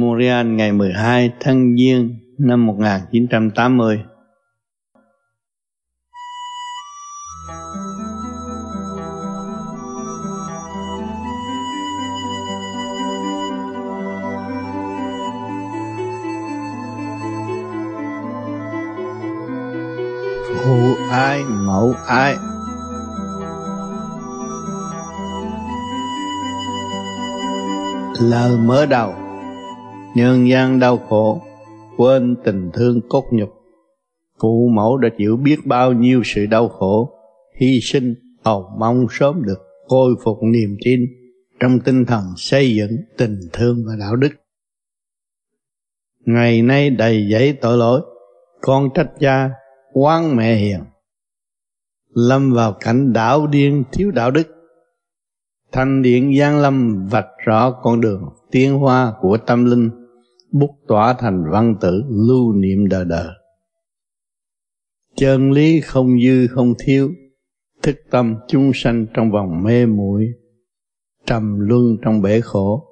Montreal ngày 12 tháng Giêng năm 1980. Phụ ai mẫu ai Lời mở đầu nhân gian đau khổ, quên tình thương cốt nhục. Phụ mẫu đã chịu biết bao nhiêu sự đau khổ, hy sinh cầu mong sớm được khôi phục niềm tin trong tinh thần xây dựng tình thương và đạo đức. Ngày nay đầy giấy tội lỗi, con trách cha oán mẹ hiền. Lâm vào cảnh đảo điên thiếu đạo đức. Thanh điện giang lâm vạch rõ con đường tiến hoa của tâm linh bút tỏa thành văn tử lưu niệm đời đời. Chân lý không dư, không thiếu, thức tâm chúng sanh trong vòng mê muội, trầm luân trong bể khổ.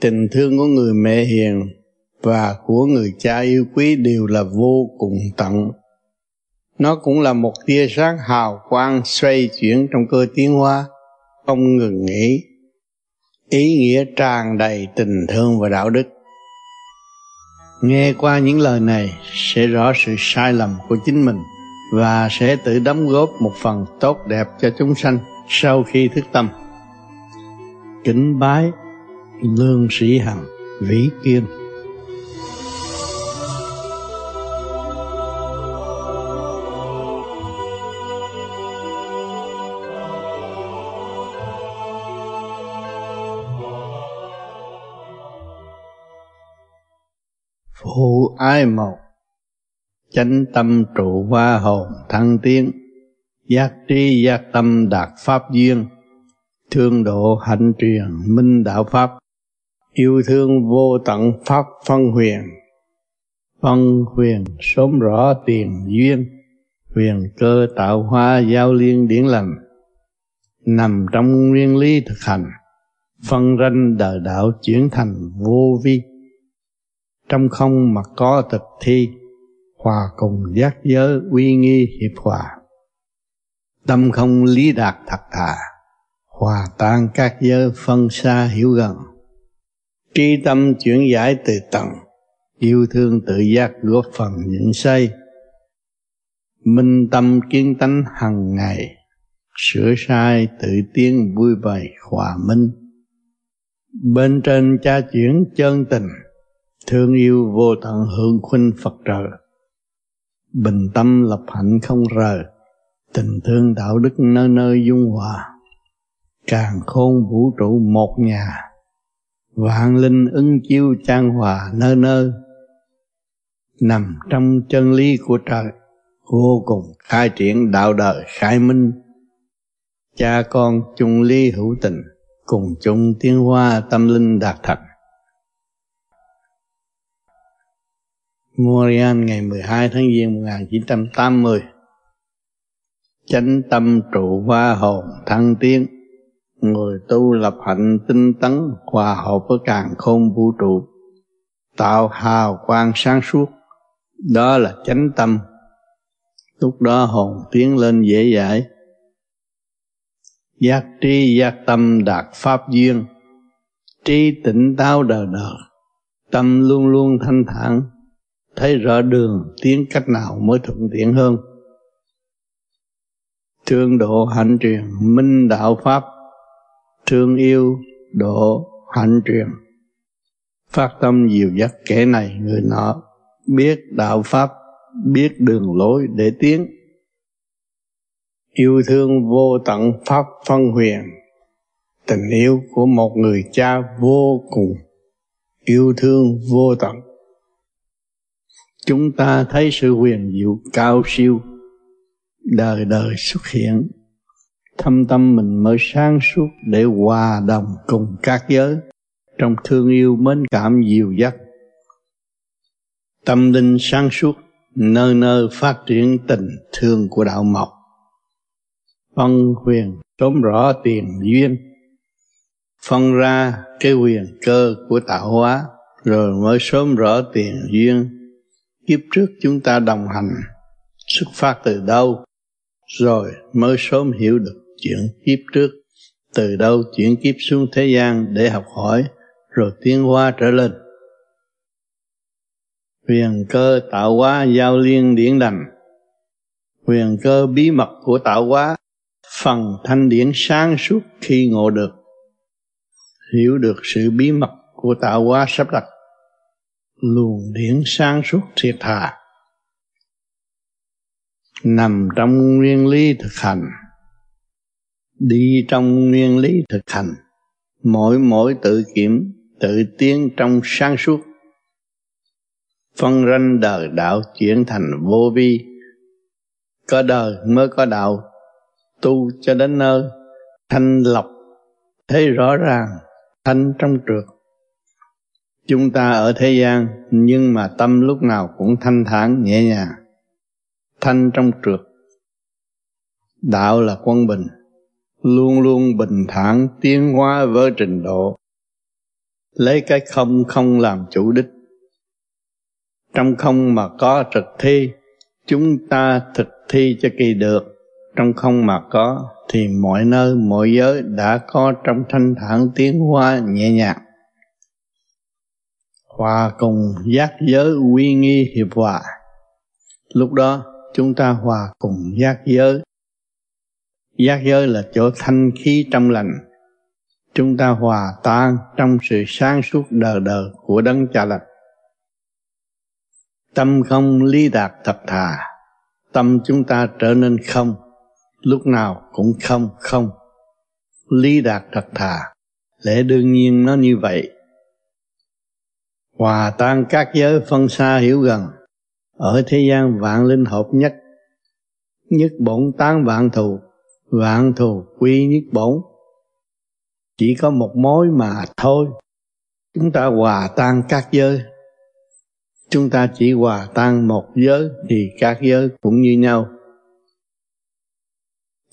Tình thương của người mẹ hiền và của người cha yêu quý đều là vô cùng tận. Nó cũng là một tia sáng hào quang xoay chuyển trong cơ tiến hóa. Không ngừng nghỉ ý nghĩa tràn đầy tình thương và đạo đức. Nghe qua những lời này, sẽ rõ sự sai lầm của chính mình và sẽ tự đóng góp một phần tốt đẹp cho chúng sanh sau khi thức tâm. Kính bái lương sĩ hằng vĩ kiên. Ai một chánh tâm trụ va hồn thăng tiến, giác trí giác tâm đạt pháp duyên, thương độ hạnh truyền minh đạo pháp, yêu thương vô tận pháp phân huyền. Phân huyền sớm rõ tiền duyên, huyền cơ tạo hóa giao liên điển lành. Nằm trong nguyên lý thực hành, phân ranh đời đạo chuyển thành vô vi trong không mà có thực thi, hòa cùng giác giới uy nghi hiệp hòa. Tâm không lý đạt thật thà, hòa tan các giới phân xa hiểu gần. Tri tâm chuyển giải từ tầng yêu thương tự giác góp phần những xây minh tâm kiến tánh hằng ngày, sửa sai tự tiến vui bày hòa minh. Bên trên cha chuyển chân tình thương yêu vô tận hưởng khuynh Phật trời. Bình tâm lập hạnh không rời tình thương đạo đức nơi nơi dung hòa. Càng khôn vũ trụ một nhà. Vạn linh ứng chiêu trang hòa nơi nơi. Nằm trong chân lý của trời, vô cùng khai triển đạo đời khai minh. Cha con chung ly hữu tình, cùng chung tiến hoa tâm linh đạt thành Montreal ngày 12 tháng Giêng 1980 Chánh tâm trụ hoa hồn thăng tiến, Người tu lập hạnh tinh tấn, Hòa hợp với càng khôn vũ trụ. Tạo hào quang sáng suốt, Đó là chánh tâm. Lúc đó hồn tiến lên dễ dãi. Giác trí, giác tâm đạt pháp duyên. Trí tỉnh táo đời đời Tâm luôn luôn thanh thản thấy rõ đường, tiến cách nào mới thuận tiện hơn? Thương độ hạnh truyền, minh đạo pháp. Thương yêu độ hạnh truyền. Phát tâm dìu dắt kẻ này, người nọ, biết đạo pháp, biết đường lối để tiến. Yêu thương vô tận pháp phân huyền. Tình yêu của một người cha vô cùng. Yêu thương vô tận chúng ta thấy sự huyền diệu cao siêu. Đời đời xuất hiện. Thâm tâm mình mới sáng suốt để hòa đồng cùng các giới. Trong thương yêu mến cảm dìu dắt. Tâm linh sáng suốt, nơi nơi phát triển tình thương của đạo mộc. Phân huyền, sớm rõ tiền duyên. Phân ra cái quyền cơ của tạo hóa, rồi mới sớm rõ tiền duyên kiếp trước chúng ta đồng hành, xuất phát từ đâu? Rồi mới sớm hiểu được chuyện kiếp trước. Từ đâu chuyển kiếp xuống thế gian để học hỏi, rồi tiến hóa trở lên. Huyền cơ tạo hóa giao liên điển đành. Huyền cơ bí mật của tạo hóa, phần thanh điển sáng suốt khi ngộ được. Hiểu được sự bí mật của tạo hóa sắp đặt luồng điển sáng suốt thiệt thà nằm trong nguyên lý thực hành, đi trong nguyên lý thực hành, mỗi mỗi tự kiểm, tự tiến trong sáng suốt. Phân ranh đời đạo chuyển thành vô vi, có đời mới có đạo, tu cho đến nơi, thanh lọc, thấy rõ ràng, thanh trong trượt chúng ta ở thế gian, nhưng mà tâm lúc nào cũng thanh thản, nhẹ nhàng, thanh trong trượt. Đạo là quân bình, luôn luôn bình thản, tiến hóa với trình độ. Lấy cái không không làm chủ đích. Trong không mà có thực thi, chúng ta thực thi cho kỳ được. Trong không mà có, thì mọi nơi, mọi giới đã có trong thanh thản, tiến hóa, nhẹ nhàng hòa cùng giác giới uy nghi hiệp hòa. Lúc đó, chúng ta hòa cùng giác giới. Giác giới là chỗ thanh khí trong lành. Chúng ta hòa tan trong sự sáng suốt đời đời của đấng cha lành. Tâm không ly đạt thật thà. Tâm chúng ta trở nên không. Lúc nào cũng không không. Lý đạt thật thà. Lẽ đương nhiên nó như vậy hòa tan các giới phân xa hiểu gần. Ở thế gian vạn linh hợp nhất nhất bổn tán vạn thù vạn thù quy nhất bổn. Chỉ có một mối mà thôi. Chúng ta hòa tan các giới. Chúng ta chỉ hòa tan một giới thì các giới cũng như nhau.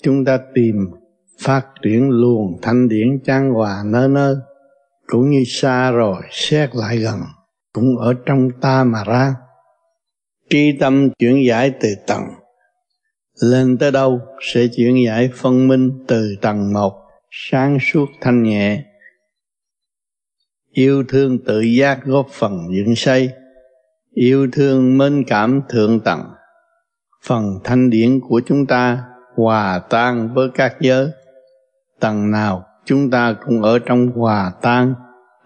Chúng ta tìm phát triển luồng thanh điển trang hòa nơi nơi cũng như xa rồi, xét lại gần, cũng ở trong ta mà ra. Tri tâm chuyển giải từ tầng, lên tới đâu sẽ chuyển giải phân minh từ tầng một sáng suốt thanh nhẹ. Yêu thương tự giác góp phần dựng xây, yêu thương mến cảm thượng tầng. Phần thanh điển của chúng ta hòa tan với các giới, tầng nào chúng ta cũng ở trong hòa tan,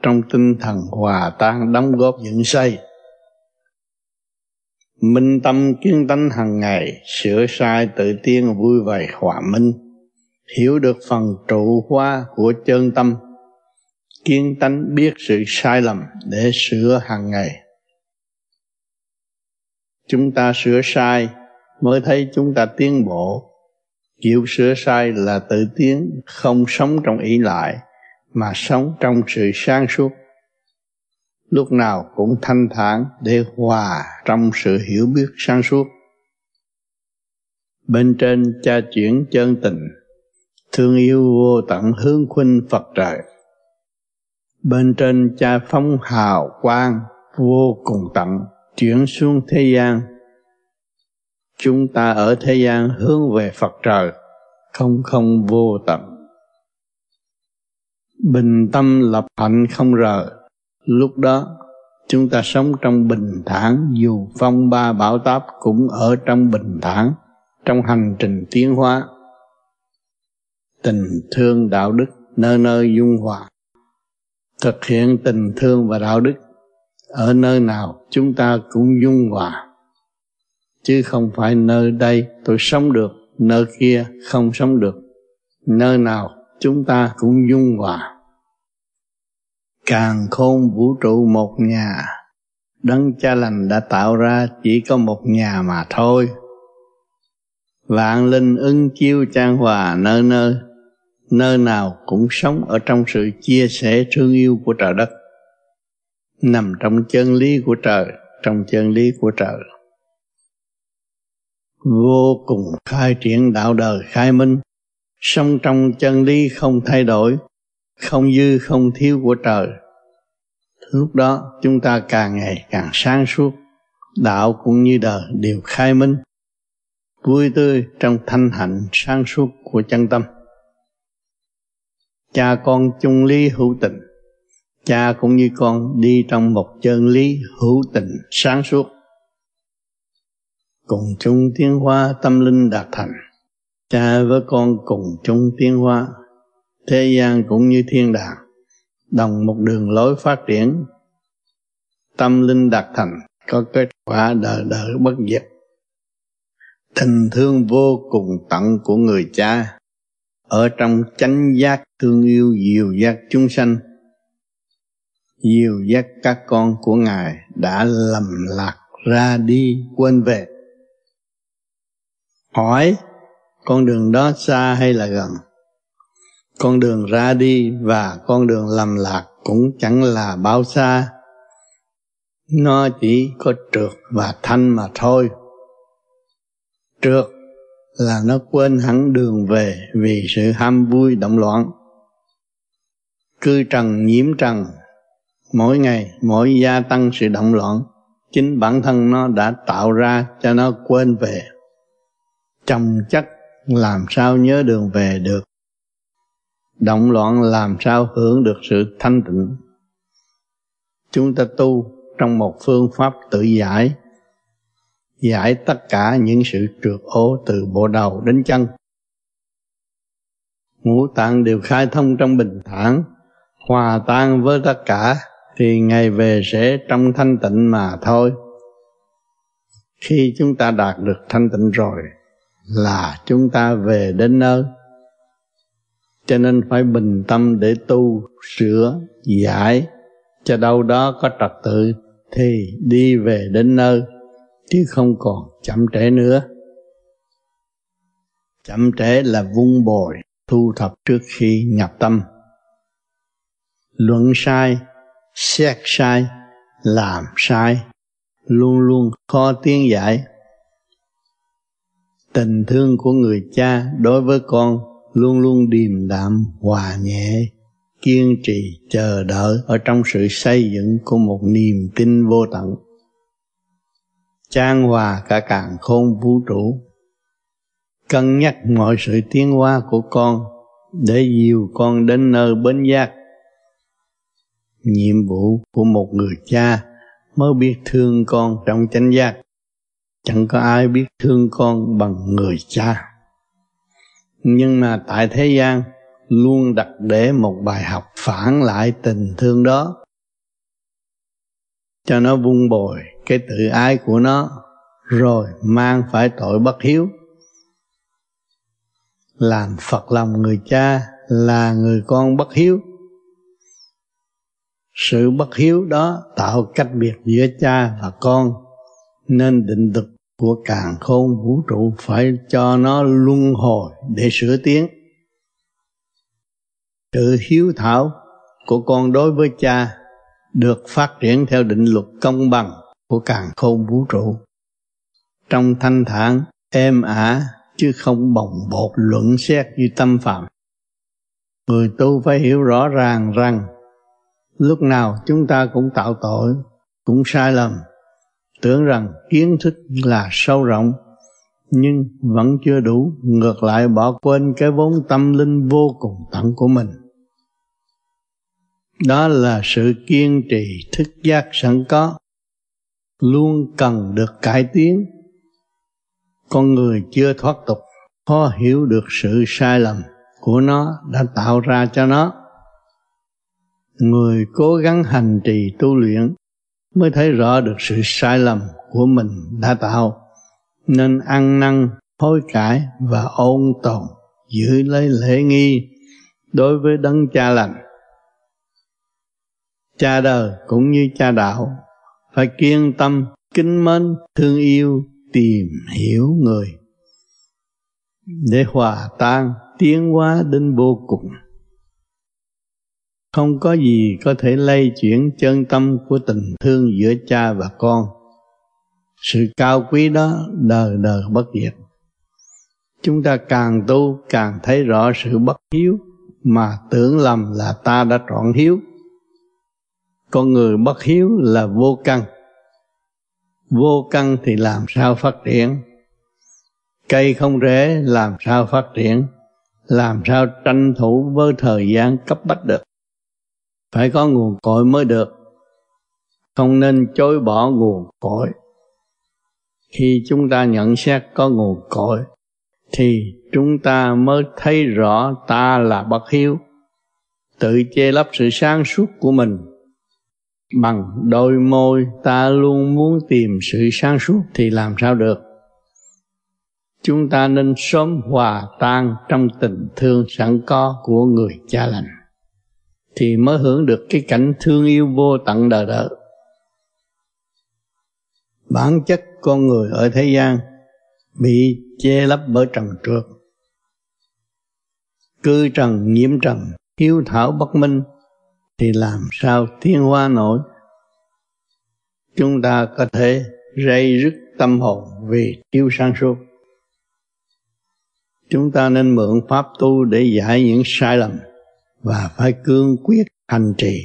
trong tinh thần hòa tan, đóng góp dựng xây. Minh tâm kiến tánh hàng ngày, sửa sai tự tiên vui vẻ hòa minh, hiểu được phần trụ hoa của chân tâm. Kiên tánh biết sự sai lầm để sửa hàng ngày. Chúng ta sửa sai, mới thấy chúng ta tiến bộ chịu sửa sai là tự tiến, không sống trong ý lại, mà sống trong sự sáng suốt. Lúc nào cũng thanh thản để hòa trong sự hiểu biết sáng suốt. Bên trên cha chuyển chân tình, thương yêu vô tận hướng khuynh phật trời. Bên trên cha phóng hào quang vô cùng tận, chuyển xuống thế gian chúng ta ở thế gian hướng về Phật trời, không không vô tận. Bình tâm lập hạnh không rời lúc đó, chúng ta sống trong bình thản, dù phong ba bão táp cũng ở trong bình thản, trong hành trình tiến hóa. Tình thương đạo đức nơi nơi dung hòa. Thực hiện tình thương và đạo đức, ở nơi nào chúng ta cũng dung hòa chứ không phải nơi đây tôi sống được, nơi kia không sống được. Nơi nào chúng ta cũng dung hòa. Càng khôn vũ trụ một nhà, đấng cha lành đã tạo ra chỉ có một nhà mà thôi. Vạn linh ưng chiêu trang hòa nơi nơi nơi nào cũng sống ở trong sự chia sẻ thương yêu của trời đất. Nằm trong chân lý của trời, trong chân lý của trời vô cùng khai triển đạo đời khai minh. Sống trong chân lý không thay đổi, không dư, không thiếu của trời. Lúc đó, chúng ta càng ngày càng sáng suốt, đạo cũng như đời đều khai minh. Vui tươi trong thanh hạnh sáng suốt của chân tâm. Cha con chung lý hữu tình cha cũng như con đi trong một chân lý hữu tình sáng suốt cùng chung tiến hóa tâm linh đạt thành. Cha với con cùng chung tiến hóa thế gian cũng như thiên đàng, đồng một đường lối phát triển. Tâm linh đạt thành, có kết quả đời đời bất diệt. Tình thương vô cùng tận của người cha, ở trong chánh giác thương yêu diều giác chúng sanh. Diều giác các con của ngài đã lầm lạc ra đi, quên về hỏi, con đường đó xa hay là gần? Con đường ra đi và con đường lầm lạc cũng chẳng là bao xa. Nó chỉ có trượt và thanh mà thôi. Trượt là nó quên hẳn đường về vì sự ham vui động loạn. Cư trần nhiễm trần, mỗi ngày mỗi gia tăng sự động loạn, chính bản thân nó đã tạo ra cho nó quên về chồng chất làm sao nhớ đường về được. Động loạn làm sao hưởng được sự thanh tịnh. Chúng ta tu trong một phương pháp tự giải giải tất cả những sự trượt ố từ bộ đầu đến chân. Ngũ tạng đều khai thông trong bình thản, hòa tan với tất cả thì ngày về sẽ trong thanh tịnh mà thôi. Khi chúng ta đạt được thanh tịnh rồi là chúng ta về đến nơi. Cho nên phải bình tâm để tu, sửa, giải. Cho đâu đó có trật tự thì đi về đến nơi, chứ không còn chậm trễ nữa. Chậm trễ là vung bồi, thu thập trước khi nhập tâm. Luận sai, xét sai, làm sai, luôn luôn khó tiến giải tình thương của người cha đối với con luôn luôn điềm đạm, hòa nhẹ, kiên trì, chờ đợi ở trong sự xây dựng của một niềm tin vô tận. Trang hòa cả càng khôn vũ trụ. Cân nhắc mọi sự tiến hóa của con để dìu con đến nơi bến giác. Nhiệm vụ của một người cha mới biết thương con trong chánh giác chẳng có ai biết thương con bằng người cha. Nhưng mà tại thế gian, luôn đặt để một bài học phản lại tình thương đó. Cho nó vun bồi cái tự ái của nó, rồi mang phải tội bất hiếu. Làm phật lòng người cha là người con bất hiếu. Sự bất hiếu đó tạo cách biệt giữa cha và con, nên định được của càng khôn vũ trụ phải cho nó luân hồi để sửa tiến sự hiếu thảo của con đối với cha được phát triển theo định luật công bằng của càng khôn vũ trụ. Trong thanh thản, êm ả, chứ không bồng bột luận xét như tâm phạm. Người tu phải hiểu rõ ràng rằng, lúc nào chúng ta cũng tạo tội, cũng sai lầm tưởng rằng kiến thức là sâu rộng, nhưng vẫn chưa đủ. Ngược lại, bỏ quên cái vốn tâm linh vô cùng tận của mình. Đó là sự kiên trì thức giác sẵn có, luôn cần được cải tiến. Con người chưa thoát tục, khó hiểu được sự sai lầm của nó đã tạo ra cho nó. Người cố gắng hành trì tu luyện mới thấy rõ được sự sai lầm của mình đã tạo, nên ăn năn, hối cải và ôn tồn, giữ lấy lễ nghi đối với đấng cha lành. Cha đời cũng như cha đạo phải kiên tâm, kính mến, thương yêu, tìm hiểu người để hòa tan, tiến hóa đến vô cùng không có gì có thể lay chuyển chân tâm của tình thương giữa cha và con. Sự cao quý đó đời đời bất diệt. Chúng ta càng tu càng thấy rõ sự bất hiếu mà tưởng lầm là ta đã trọn hiếu. Con người bất hiếu là vô căn. Vô căn thì làm sao phát triển? Cây không rễ làm sao phát triển? Làm sao tranh thủ với thời gian cấp bách được? Phải có nguồn cội mới được. Không nên chối bỏ nguồn cội. Khi chúng ta nhận xét có nguồn cội, thì chúng ta mới thấy rõ ta là bất hiếu, tự che lấp sự sáng suốt của mình. Bằng đôi môi ta luôn muốn tìm sự sáng suốt thì làm sao được? Chúng ta nên sớm hòa tan trong tình thương sẵn có của người cha lành thì mới hưởng được cái cảnh thương yêu vô tận đời đời bản chất con người ở thế gian bị che lấp bởi trần trượt. Cư trần, nhiễm trần, hiếu thảo bất minh thì làm sao tiến hóa nổi? Chúng ta có thể rây rứt tâm hồn vì thiếu sáng suốt. Chúng ta nên mượn pháp tu để giải những sai lầm và phải cương quyết hành trì.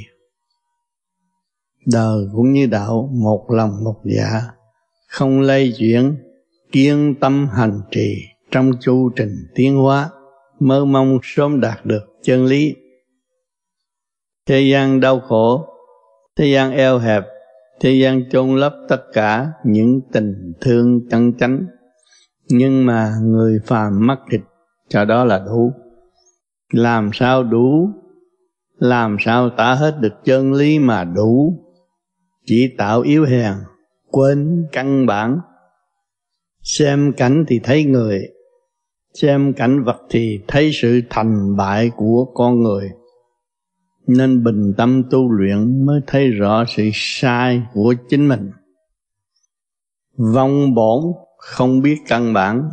Đời cũng như đạo, một lòng một dạ không lây chuyển, kiên tâm hành trì trong chu trình tiến hóa, mơ mong sớm đạt được chân lý. Thế gian đau khổ, thế gian eo hẹp, thế gian chôn lấp tất cả những tình thương chân chánh. Nhưng mà người phàm mắc thịt cho đó là đủ làm sao đủ? Làm sao tả hết được chân lý mà đủ? Chỉ tạo yếu hèn, quên căn bản. Xem cảnh thì thấy người, xem cảnh vật thì thấy sự thành bại của con người. Nên bình tâm tu luyện mới thấy rõ sự sai của chính mình. Vong bổn không biết căn bản,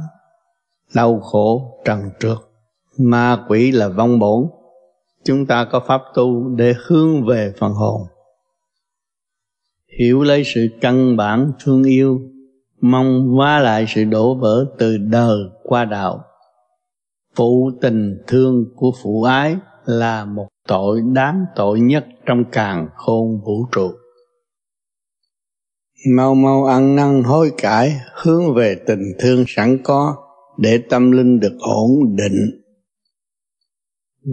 đau khổ trần trượt ma quỷ là vong bổn. Chúng ta có pháp tu để hướng về phần hồn. Hiểu lấy sự căn bản thương yêu, mong hóa lại sự đổ vỡ từ đời qua đạo. Phụ tình thương của phụ ái là một tội đáng tội nhất trong càng khôn vũ trụ. Mau mau ăn năn hối cải, hướng về tình thương sẵn có, để tâm linh được ổn định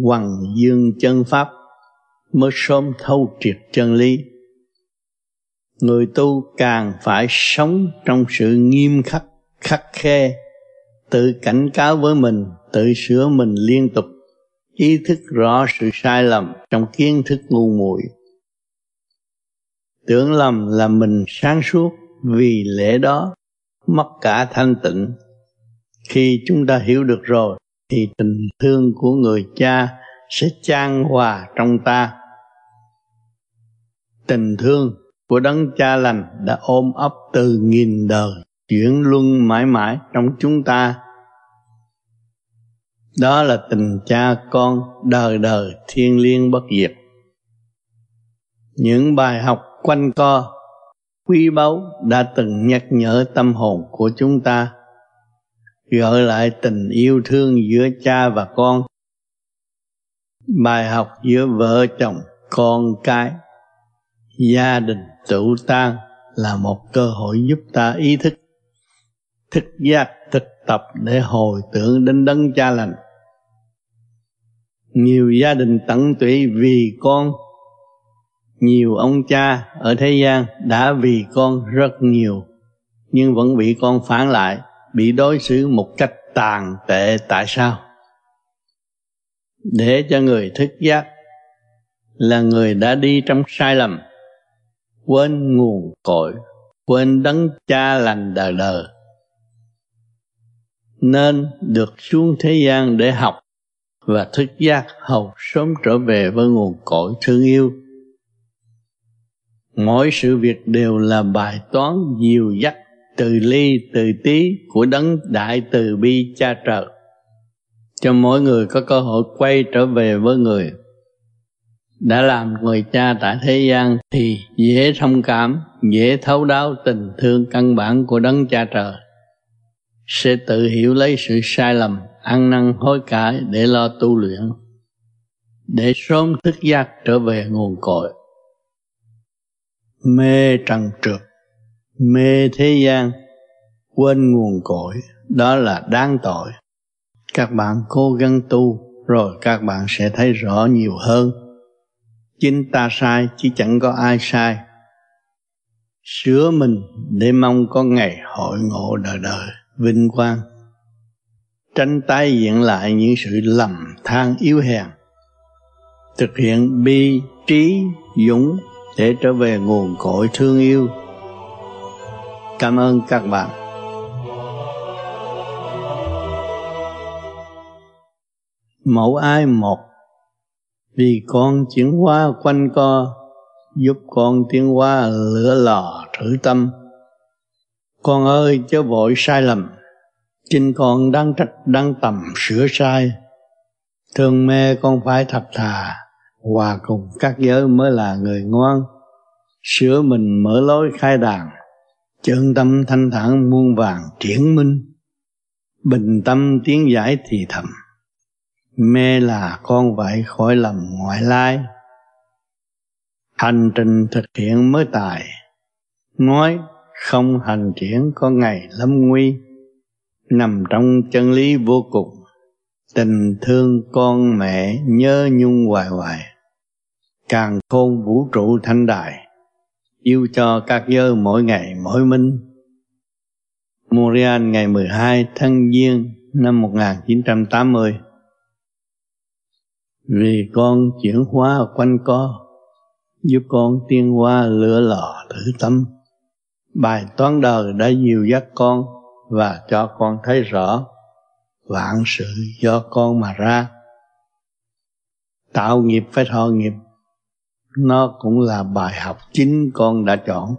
hoàng dương chân pháp, mới sớm thâu triệt chân lý. Người tu càng phải sống trong sự nghiêm khắc khắc khe, tự cảnh cáo với mình, tự sửa mình liên tục, ý thức rõ sự sai lầm trong kiến thức ngu muội. Tưởng lầm là mình sáng suốt vì lẽ đó, mất cả thanh tịnh. Khi chúng ta hiểu được rồi thì tình thương của người cha sẽ chan hòa trong ta. Tình thương của đấng cha lành đã ôm ấp từ nghìn đời, chuyển luân mãi mãi trong chúng ta. Đó là tình cha con đời đời thiên liêng bất diệt. Những bài học quanh co, quý báu đã từng nhắc nhở tâm hồn của chúng ta gợi lại tình yêu thương giữa cha và con. Bài học giữa vợ chồng, con cái, gia đình tụ tan là một cơ hội giúp ta ý thức thức giác, thực tập để hồi tưởng đến đấng cha lành. Nhiều gia đình tận tụy vì con, nhiều ông cha ở thế gian đã vì con rất nhiều nhưng vẫn bị con phản lại bị đối xử một cách tàn tệ, tại sao? Để cho người thức giác là người đã đi trong sai lầm, quên nguồn cội, quên đấng cha lành đời đời nên được xuống thế gian để học và thức giác hầu sớm trở về với nguồn cội thương yêu. Mỗi sự việc đều là bài toán dìu dắt từ ly, từ tí của đấng đại từ bi cha trời. Cho mỗi người có cơ hội quay trở về với người. Đã làm người cha tại thế gian thì dễ thông cảm, dễ thấu đáo tình thương căn bản của đấng cha trời. Sẽ tự hiểu lấy sự sai lầm, ăn năn, hối cải để lo tu luyện, để sớm thức giác trở về nguồn cội. Mê trần trượt mê thế gian, quên nguồn cội, đó là đáng tội. Các bạn cố gắng tu, rồi các bạn sẽ thấy rõ nhiều hơn. Chính ta sai, chứ chẳng có ai sai. Sửa mình để mong có ngày hội ngộ đời đời, vinh quang. Tránh tái diễn lại những sự lầm than yếu hèn. Thực hiện bi, trí, dũng để trở về nguồn cội thương yêu cảm ơn các bạn. Mẫu ai một. Vì con chuyển hóa quanh co, giúp con tiến hóa lửa lò thử tâm. Con ơi, chớ vội sai lầm. Chính con đang trách đang tầm sửa sai. Thương mê con phải thật thà, hòa cùng các giới mới là người ngoan. Sửa mình mở lối khai đàn chân tâm thanh thản muôn vàng triển minh, bình tâm tiếng giải thì thầm. Mê là con vậy khỏi lầm ngoại lai. Hành trình thực hiện mới tài. Nói không hành triển có ngày lâm nguy. Nằm trong chân lý vô cùng. Tình thương con mẹ nhớ nhung hoài hoài. Càng khôn vũ trụ thanh đài yêu cho các giới mỗi ngày mỗi minh. Montreal ngày 12 tháng Giêng năm 1980 Vì con chuyển hóa quanh co, Giúp con tiên qua lửa lò thử tâm. Bài toán đời đã dìu dắt con Và cho con thấy rõ Vạn sự do con mà ra. Tạo nghiệp phải thọ nghiệp nó cũng là bài học chính con đã chọn.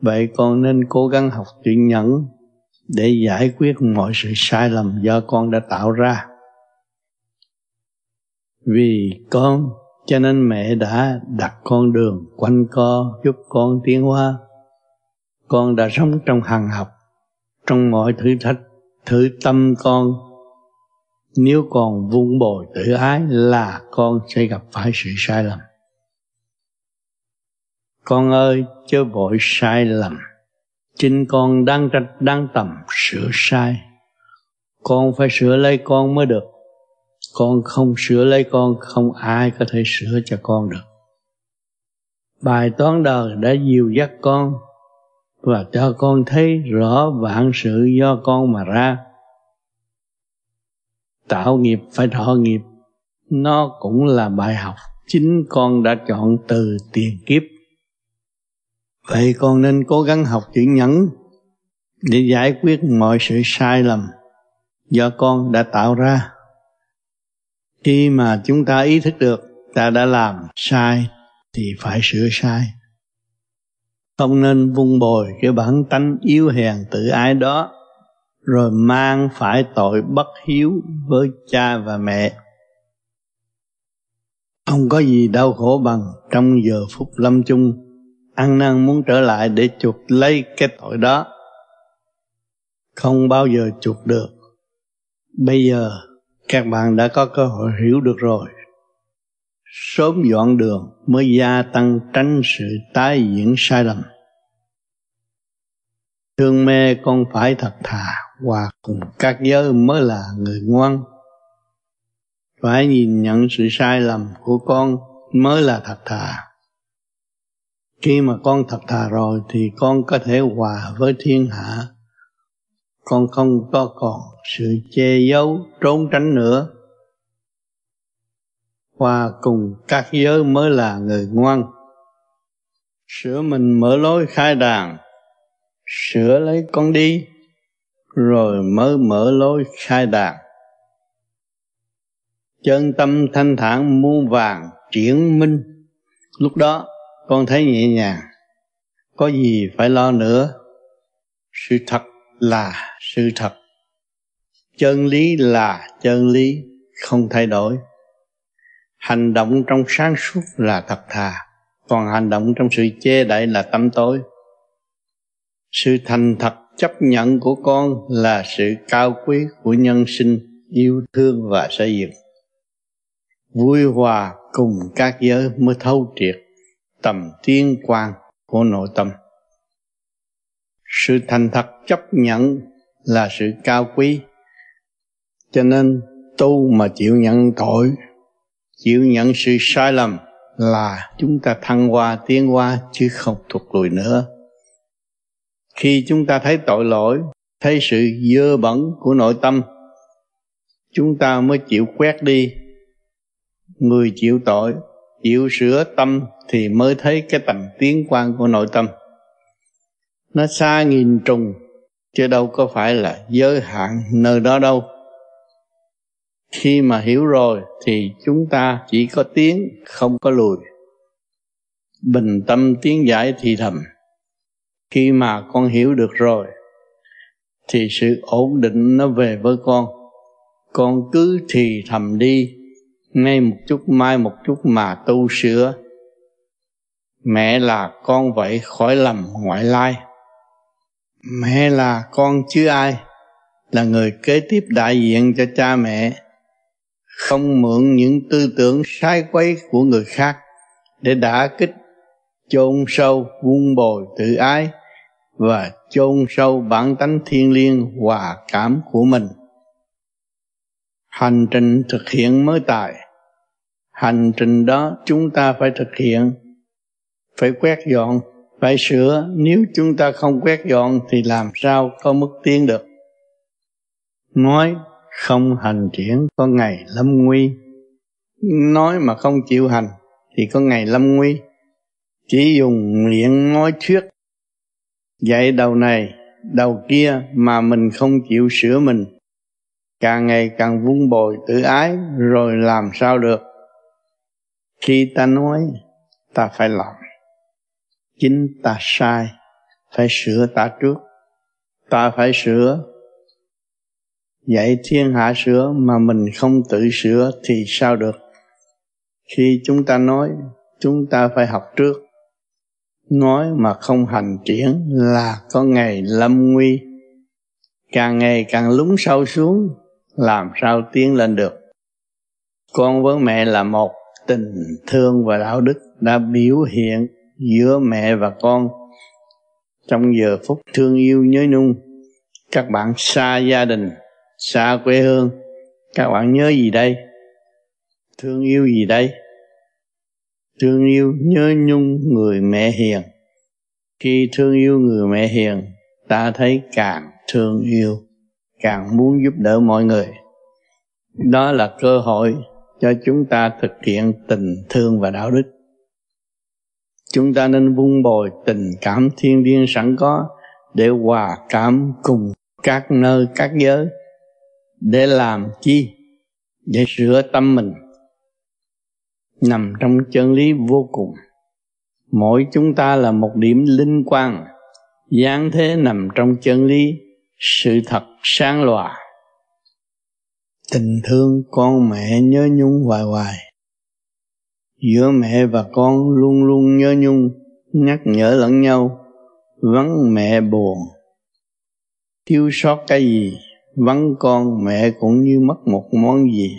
Vậy con nên cố gắng học chuyện nhẫn để giải quyết mọi sự sai lầm do con đã tạo ra. Vì con, cho nên mẹ đã đặt con đường quanh co giúp con tiến hóa. Con đã sống trong hàng học, trong mọi thử thách, thử tâm con nếu còn vun bồi tự ái là con sẽ gặp phải sự sai lầm. Con ơi, chớ vội sai lầm. Chính con đang trách, đang tầm sửa sai. Con phải sửa lấy con mới được. Con không sửa lấy con, không ai có thể sửa cho con được. Bài toán đời đã dìu dắt con và cho con thấy rõ vạn sự do con mà ra tạo nghiệp, phải thọ nghiệp. Nó cũng là bài học. Chính con đã chọn từ tiền kiếp. Vậy con nên cố gắng học chữ nhẫn để giải quyết mọi sự sai lầm do con đã tạo ra. Khi mà chúng ta ý thức được ta đã làm sai, thì phải sửa sai. Không nên vung bồi cái bản tánh yếu hèn tự ái đó rồi mang phải tội bất hiếu với cha và mẹ. Không có gì đau khổ bằng trong giờ phút lâm chung, ăn năn muốn trở lại để chuộc lấy cái tội đó. Không bao giờ chuộc được. Bây giờ, các bạn đã có cơ hội hiểu được rồi. Sớm dọn đường mới gia tăng tránh sự tái diễn sai lầm. Thương mê con phải thật thà hòa cùng các giới mới là người ngoan. Phải nhìn nhận sự sai lầm của con mới là thật thà. Khi mà con thật thà rồi thì con có thể hòa với thiên hạ. Con không có còn sự che giấu, trốn tránh nữa. Hòa cùng các giới mới là người ngoan. Sửa mình mở lối khai đàn, sửa lấy con đi rồi mới mở lối khai đàn. Chân tâm thanh thản muôn vàng triển minh. Lúc đó, con thấy nhẹ nhàng. Có gì phải lo nữa? Sự thật là sự thật. Chân lý là chân lý, không thay đổi. Hành động trong sáng suốt là thật thà, còn hành động trong sự che đậy là tâm tối. Sự thành thật chấp nhận của con là sự cao quý của nhân sinh, yêu thương và xây dựng. Vui hòa cùng các giới mới thấu triệt tầm tiên quan của nội tâm. Sự thành thật chấp nhận là sự cao quý, cho nên tu mà chịu nhận tội, chịu nhận sự sai lầm là chúng ta thăng hoa tiến hoa chứ không thụt lùi nữa khi chúng ta thấy tội lỗi, thấy sự dơ bẩn của nội tâm, chúng ta mới chịu quét đi. Người chịu tội, chịu sửa tâm thì mới thấy cái tầm tiến quan của nội tâm. Nó xa nghìn trùng, chứ đâu có phải là giới hạn nơi đó đâu. Khi mà hiểu rồi thì chúng ta chỉ có tiến không có lùi. Bình tâm tiến giải thì thầm khi mà con hiểu được rồi, thì sự ổn định nó về với con. Con cứ thì thầm đi, ngay một chút mai một chút mà tu sửa. Mẹ là con vậy khỏi lầm ngoại lai. Mẹ là con chứ ai, là người kế tiếp đại diện cho cha mẹ. Không mượn những tư tưởng sai quấy của người khác để đả kích chôn sâu vun bồi tự ái và chôn sâu bản tánh thiên liêng hòa cảm của mình. Hành trình thực hiện mới tài. Hành trình đó chúng ta phải thực hiện. Phải quét dọn, phải sửa. Nếu chúng ta không quét dọn thì làm sao có mức tiến được? Nói không hành triển có ngày lâm nguy. Nói mà không chịu hành thì có ngày lâm nguy chỉ dùng miệng nói thuyết. Dạy đầu này, đầu kia mà mình không chịu sửa mình. Càng ngày càng vun bồi tự ái, rồi làm sao được? Khi ta nói, ta phải làm chính ta sai, phải sửa ta trước. Ta phải sửa. Dạy thiên hạ sửa mà mình không tự sửa thì sao được? Khi chúng ta nói, chúng ta phải học trước nói mà không hành triển là có ngày lâm nguy. Càng ngày càng lún sâu xuống, làm sao tiến lên được? Con với mẹ là một tình thương và đạo đức đã biểu hiện giữa mẹ và con. Trong giờ phút thương yêu nhớ nhung, các bạn xa gia đình, xa quê hương, các bạn nhớ gì đây? Thương yêu gì đây? Thương yêu nhớ nhung người mẹ hiền. Khi thương yêu người mẹ hiền, ta thấy càng thương yêu, càng muốn giúp đỡ mọi người. Đó là cơ hội cho chúng ta thực hiện tình thương và đạo đức. Chúng ta nên vun bồi tình cảm thiên liêng sẵn có để hòa cảm cùng các nơi, các giới. Để làm chi? Để sửa tâm mình nằm trong chân lý vô cùng. Mỗi chúng ta là một điểm linh quang. Dáng thế nằm trong chân lý sự thật sáng lòa tình thương con mẹ nhớ nhung hoài hoài. Giữa mẹ và con luôn luôn nhớ nhung, nhắc nhở lẫn nhau, vắng mẹ buồn. Thiếu sót cái gì, vắng con mẹ cũng như mất một món gì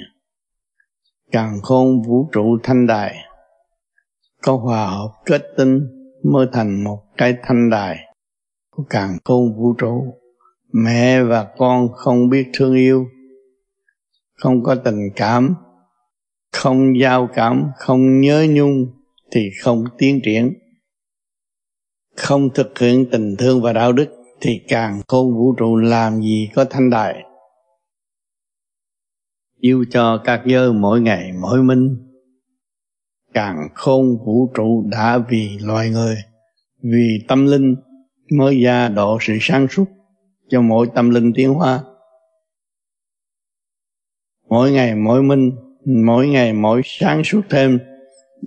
càng khôn vũ trụ thanh đài. Có hòa hợp kết tinh mới thành một cái thanh đài. Của càng khôn vũ trụ, mẹ và con không biết thương yêu. Không có tình cảm, không giao cảm, không nhớ nhung thì không tiến triển. Không thực hiện tình thương và đạo đức thì càng khôn vũ trụ làm gì có thanh đài yêu cho các giới mỗi ngày, mỗi minh. Càng khôn vũ trụ đã vì loài người, vì tâm linh mới gia độ sự sáng suốt cho mỗi tâm linh tiến hóa. Mỗi ngày mỗi minh, mỗi ngày mỗi sáng suốt thêm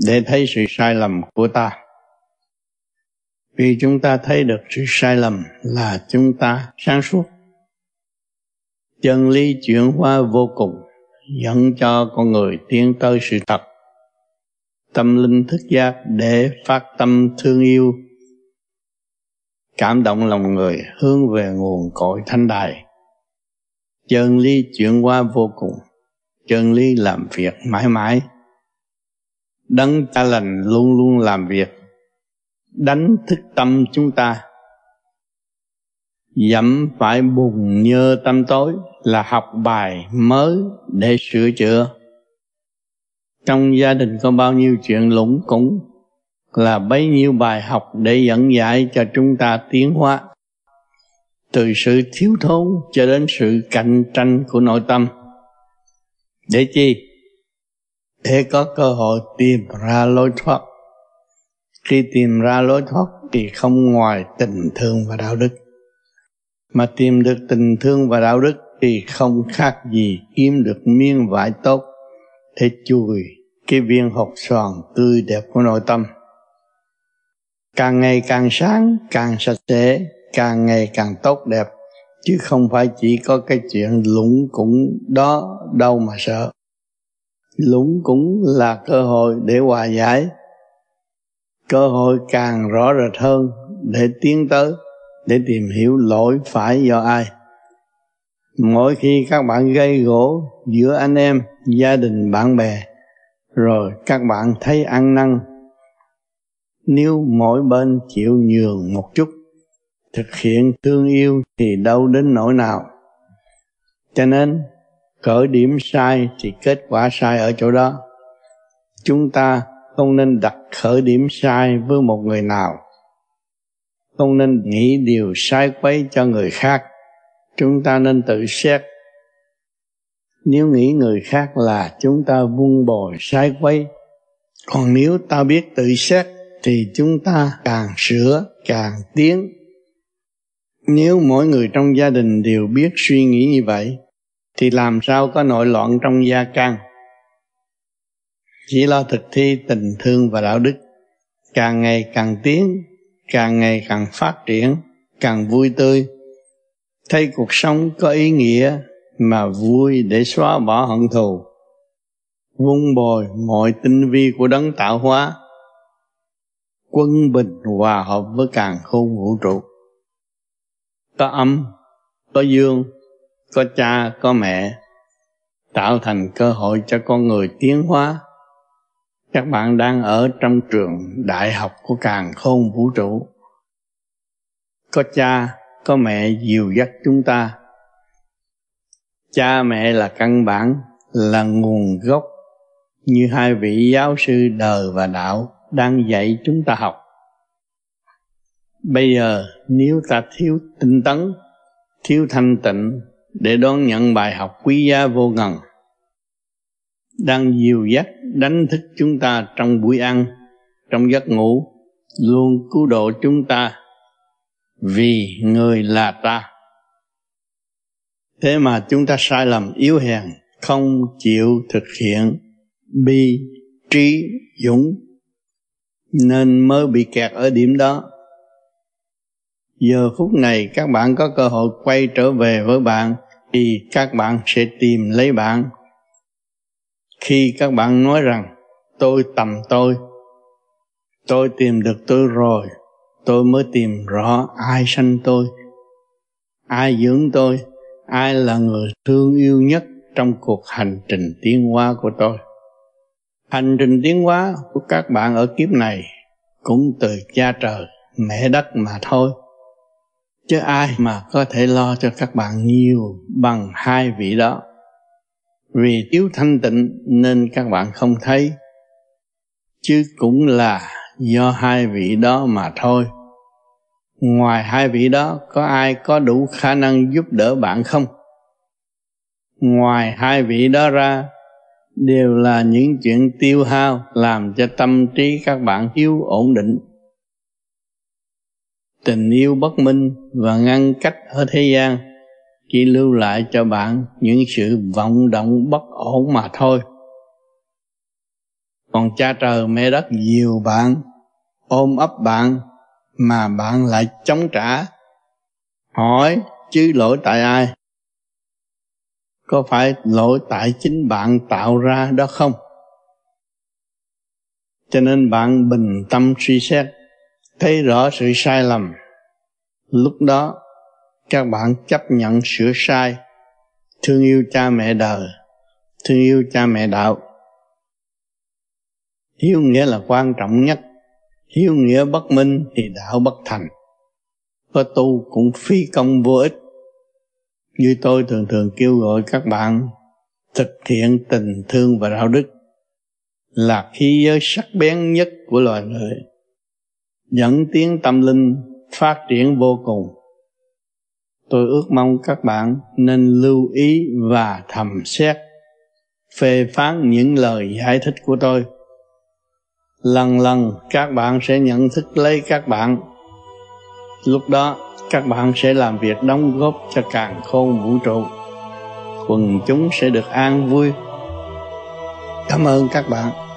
để thấy sự sai lầm của ta. Vì chúng ta thấy được sự sai lầm là chúng ta sáng suốt. Chân lý chuyển hóa vô cùng dẫn cho con người tiến tới sự thật. Tâm linh thức giác để phát tâm thương yêu. Cảm động lòng người hướng về nguồn cội thanh đài. Chân lý chuyển qua vô cùng. Chân lý làm việc mãi mãi. Đấng cha lành luôn luôn làm việc. Đánh thức tâm chúng ta. Dẫm phải bùng nhơ tâm tối là học bài mới để sửa chữa. Trong gia đình có bao nhiêu chuyện lũng củng, là bấy nhiêu bài học để dẫn dạy cho chúng ta tiến hóa. Từ sự thiếu thốn cho đến sự cạnh tranh của nội tâm. Để chi? Để có cơ hội tìm ra lối thoát. Khi tìm ra lối thoát thì không ngoài tình thương và đạo đức, mà tìm được tình thương và đạo đức thì không khác gì kiếm được miếng vải tốt để chùi cái viên hột xoàn tươi đẹp của nội tâm. Càng ngày càng sáng, càng sạch sẽ, càng ngày càng tốt đẹp, chứ không phải chỉ có cái chuyện lũng cũng đó đâu mà sợ. Lũng cũng là cơ hội để hòa giải. Cơ hội càng rõ rệt hơn để tiến tới, để tìm hiểu lỗi phải do ai mỗi khi các bạn gây gỗ giữa anh em, gia đình, bạn bè, rồi các bạn thấy ăn năn, nếu mỗi bên chịu nhường một chút, thực hiện thương yêu thì đâu đến nỗi nào. Cho nên khởi điểm sai thì kết quả sai ở chỗ đó. Chúng ta không nên đặt khởi điểm sai với một người nào. Không nên nghĩ điều sai quấy cho người khác chúng ta nên tự xét. Nếu nghĩ người khác là chúng ta vun bồi, sai quấy. Còn nếu ta biết tự xét, thì chúng ta càng sửa, càng tiến. Nếu mỗi người trong gia đình đều biết suy nghĩ như vậy, thì làm sao có nội loạn trong gia căn chỉ lo thực thi tình thương và đạo đức, càng ngày càng tiến, càng ngày càng phát triển, càng vui tươi thấy cuộc sống có ý nghĩa mà vui để xóa bỏ hận thù. Vun bồi mọi tinh vi của đấng tạo hóa. Quân bình hòa hợp với càng khôn vũ trụ. Có âm có dương, có cha, có mẹ. Tạo thành cơ hội cho con người tiến hóa. Các bạn đang ở trong trường đại học của càng khôn vũ trụ. Có cha có mẹ dìu dắt chúng ta. Cha mẹ là căn bản, là nguồn gốc như hai vị giáo sư đời và đạo đang dạy chúng ta học. Bây giờ, nếu ta thiếu tinh tấn, thiếu thanh tịnh để đón nhận bài học quý giá vô ngần, đang dìu dắt đánh thức chúng ta trong buổi ăn, trong giấc ngủ, luôn cứu độ chúng ta vì người là ta. Thế mà chúng ta sai lầm, yếu hèn, không chịu thực hiện bi trí dũng, nên mới bị kẹt ở điểm đó. Giờ phút này, các bạn có cơ hội quay trở về với bạn, thì các bạn sẽ tìm lấy bạn. Khi các bạn nói rằng, tôi tầm tôi tôi tìm được tôi rồi tôi mới tìm rõ ai sanh tôi, ai dưỡng tôi, ai là người thương yêu nhất trong cuộc hành trình tiến hóa của tôi. Hành trình tiến hóa của các bạn ở kiếp này cũng từ cha trời, mẹ đất mà thôi. Chứ ai mà có thể lo cho các bạn nhiều bằng hai vị đó. Vì thiếu thanh tịnh nên các bạn không thấy, chứ cũng là do hai vị đó mà thôi ngoài hai vị đó, có ai có đủ khả năng giúp đỡ bạn không? Ngoài hai vị đó ra, đều là những chuyện tiêu hao làm cho tâm trí các bạn thiếu ổn định. Tình yêu bất minh và ngăn cách ở thế gian chỉ lưu lại cho bạn những sự vọng động bất ổn mà thôi. Còn cha trời mẹ đất nhiều bạn, ôm ấp bạn mà bạn lại chống trả. Hỏi, chứ lỗi tại ai? Có phải lỗi tại chính bạn tạo ra đó không? Cho nên bạn bình tâm suy xét, thấy rõ sự sai lầm. Lúc đó, các bạn chấp nhận sửa sai. Thương yêu cha mẹ đời, thương yêu cha mẹ đạo. Hiếu nghĩa là quan trọng nhất hiếu nghĩa bất minh thì đạo bất thành. Có tu cũng phi công vô ích. Như tôi thường thường kêu gọi các bạn, thực hiện tình thương và đạo đức là khí giới sắc bén nhất của loài người, dẫn tiến tâm linh phát triển vô cùng. Tôi ước mong các bạn nên lưu ý và thầm xét, phê phán những lời giải thích của tôi lần lần, các bạn sẽ nhận thức lấy các bạn. Lúc đó, các bạn sẽ làm việc đóng góp cho càng khôn vũ trụ. Quần chúng sẽ được an vui. Cảm ơn các bạn.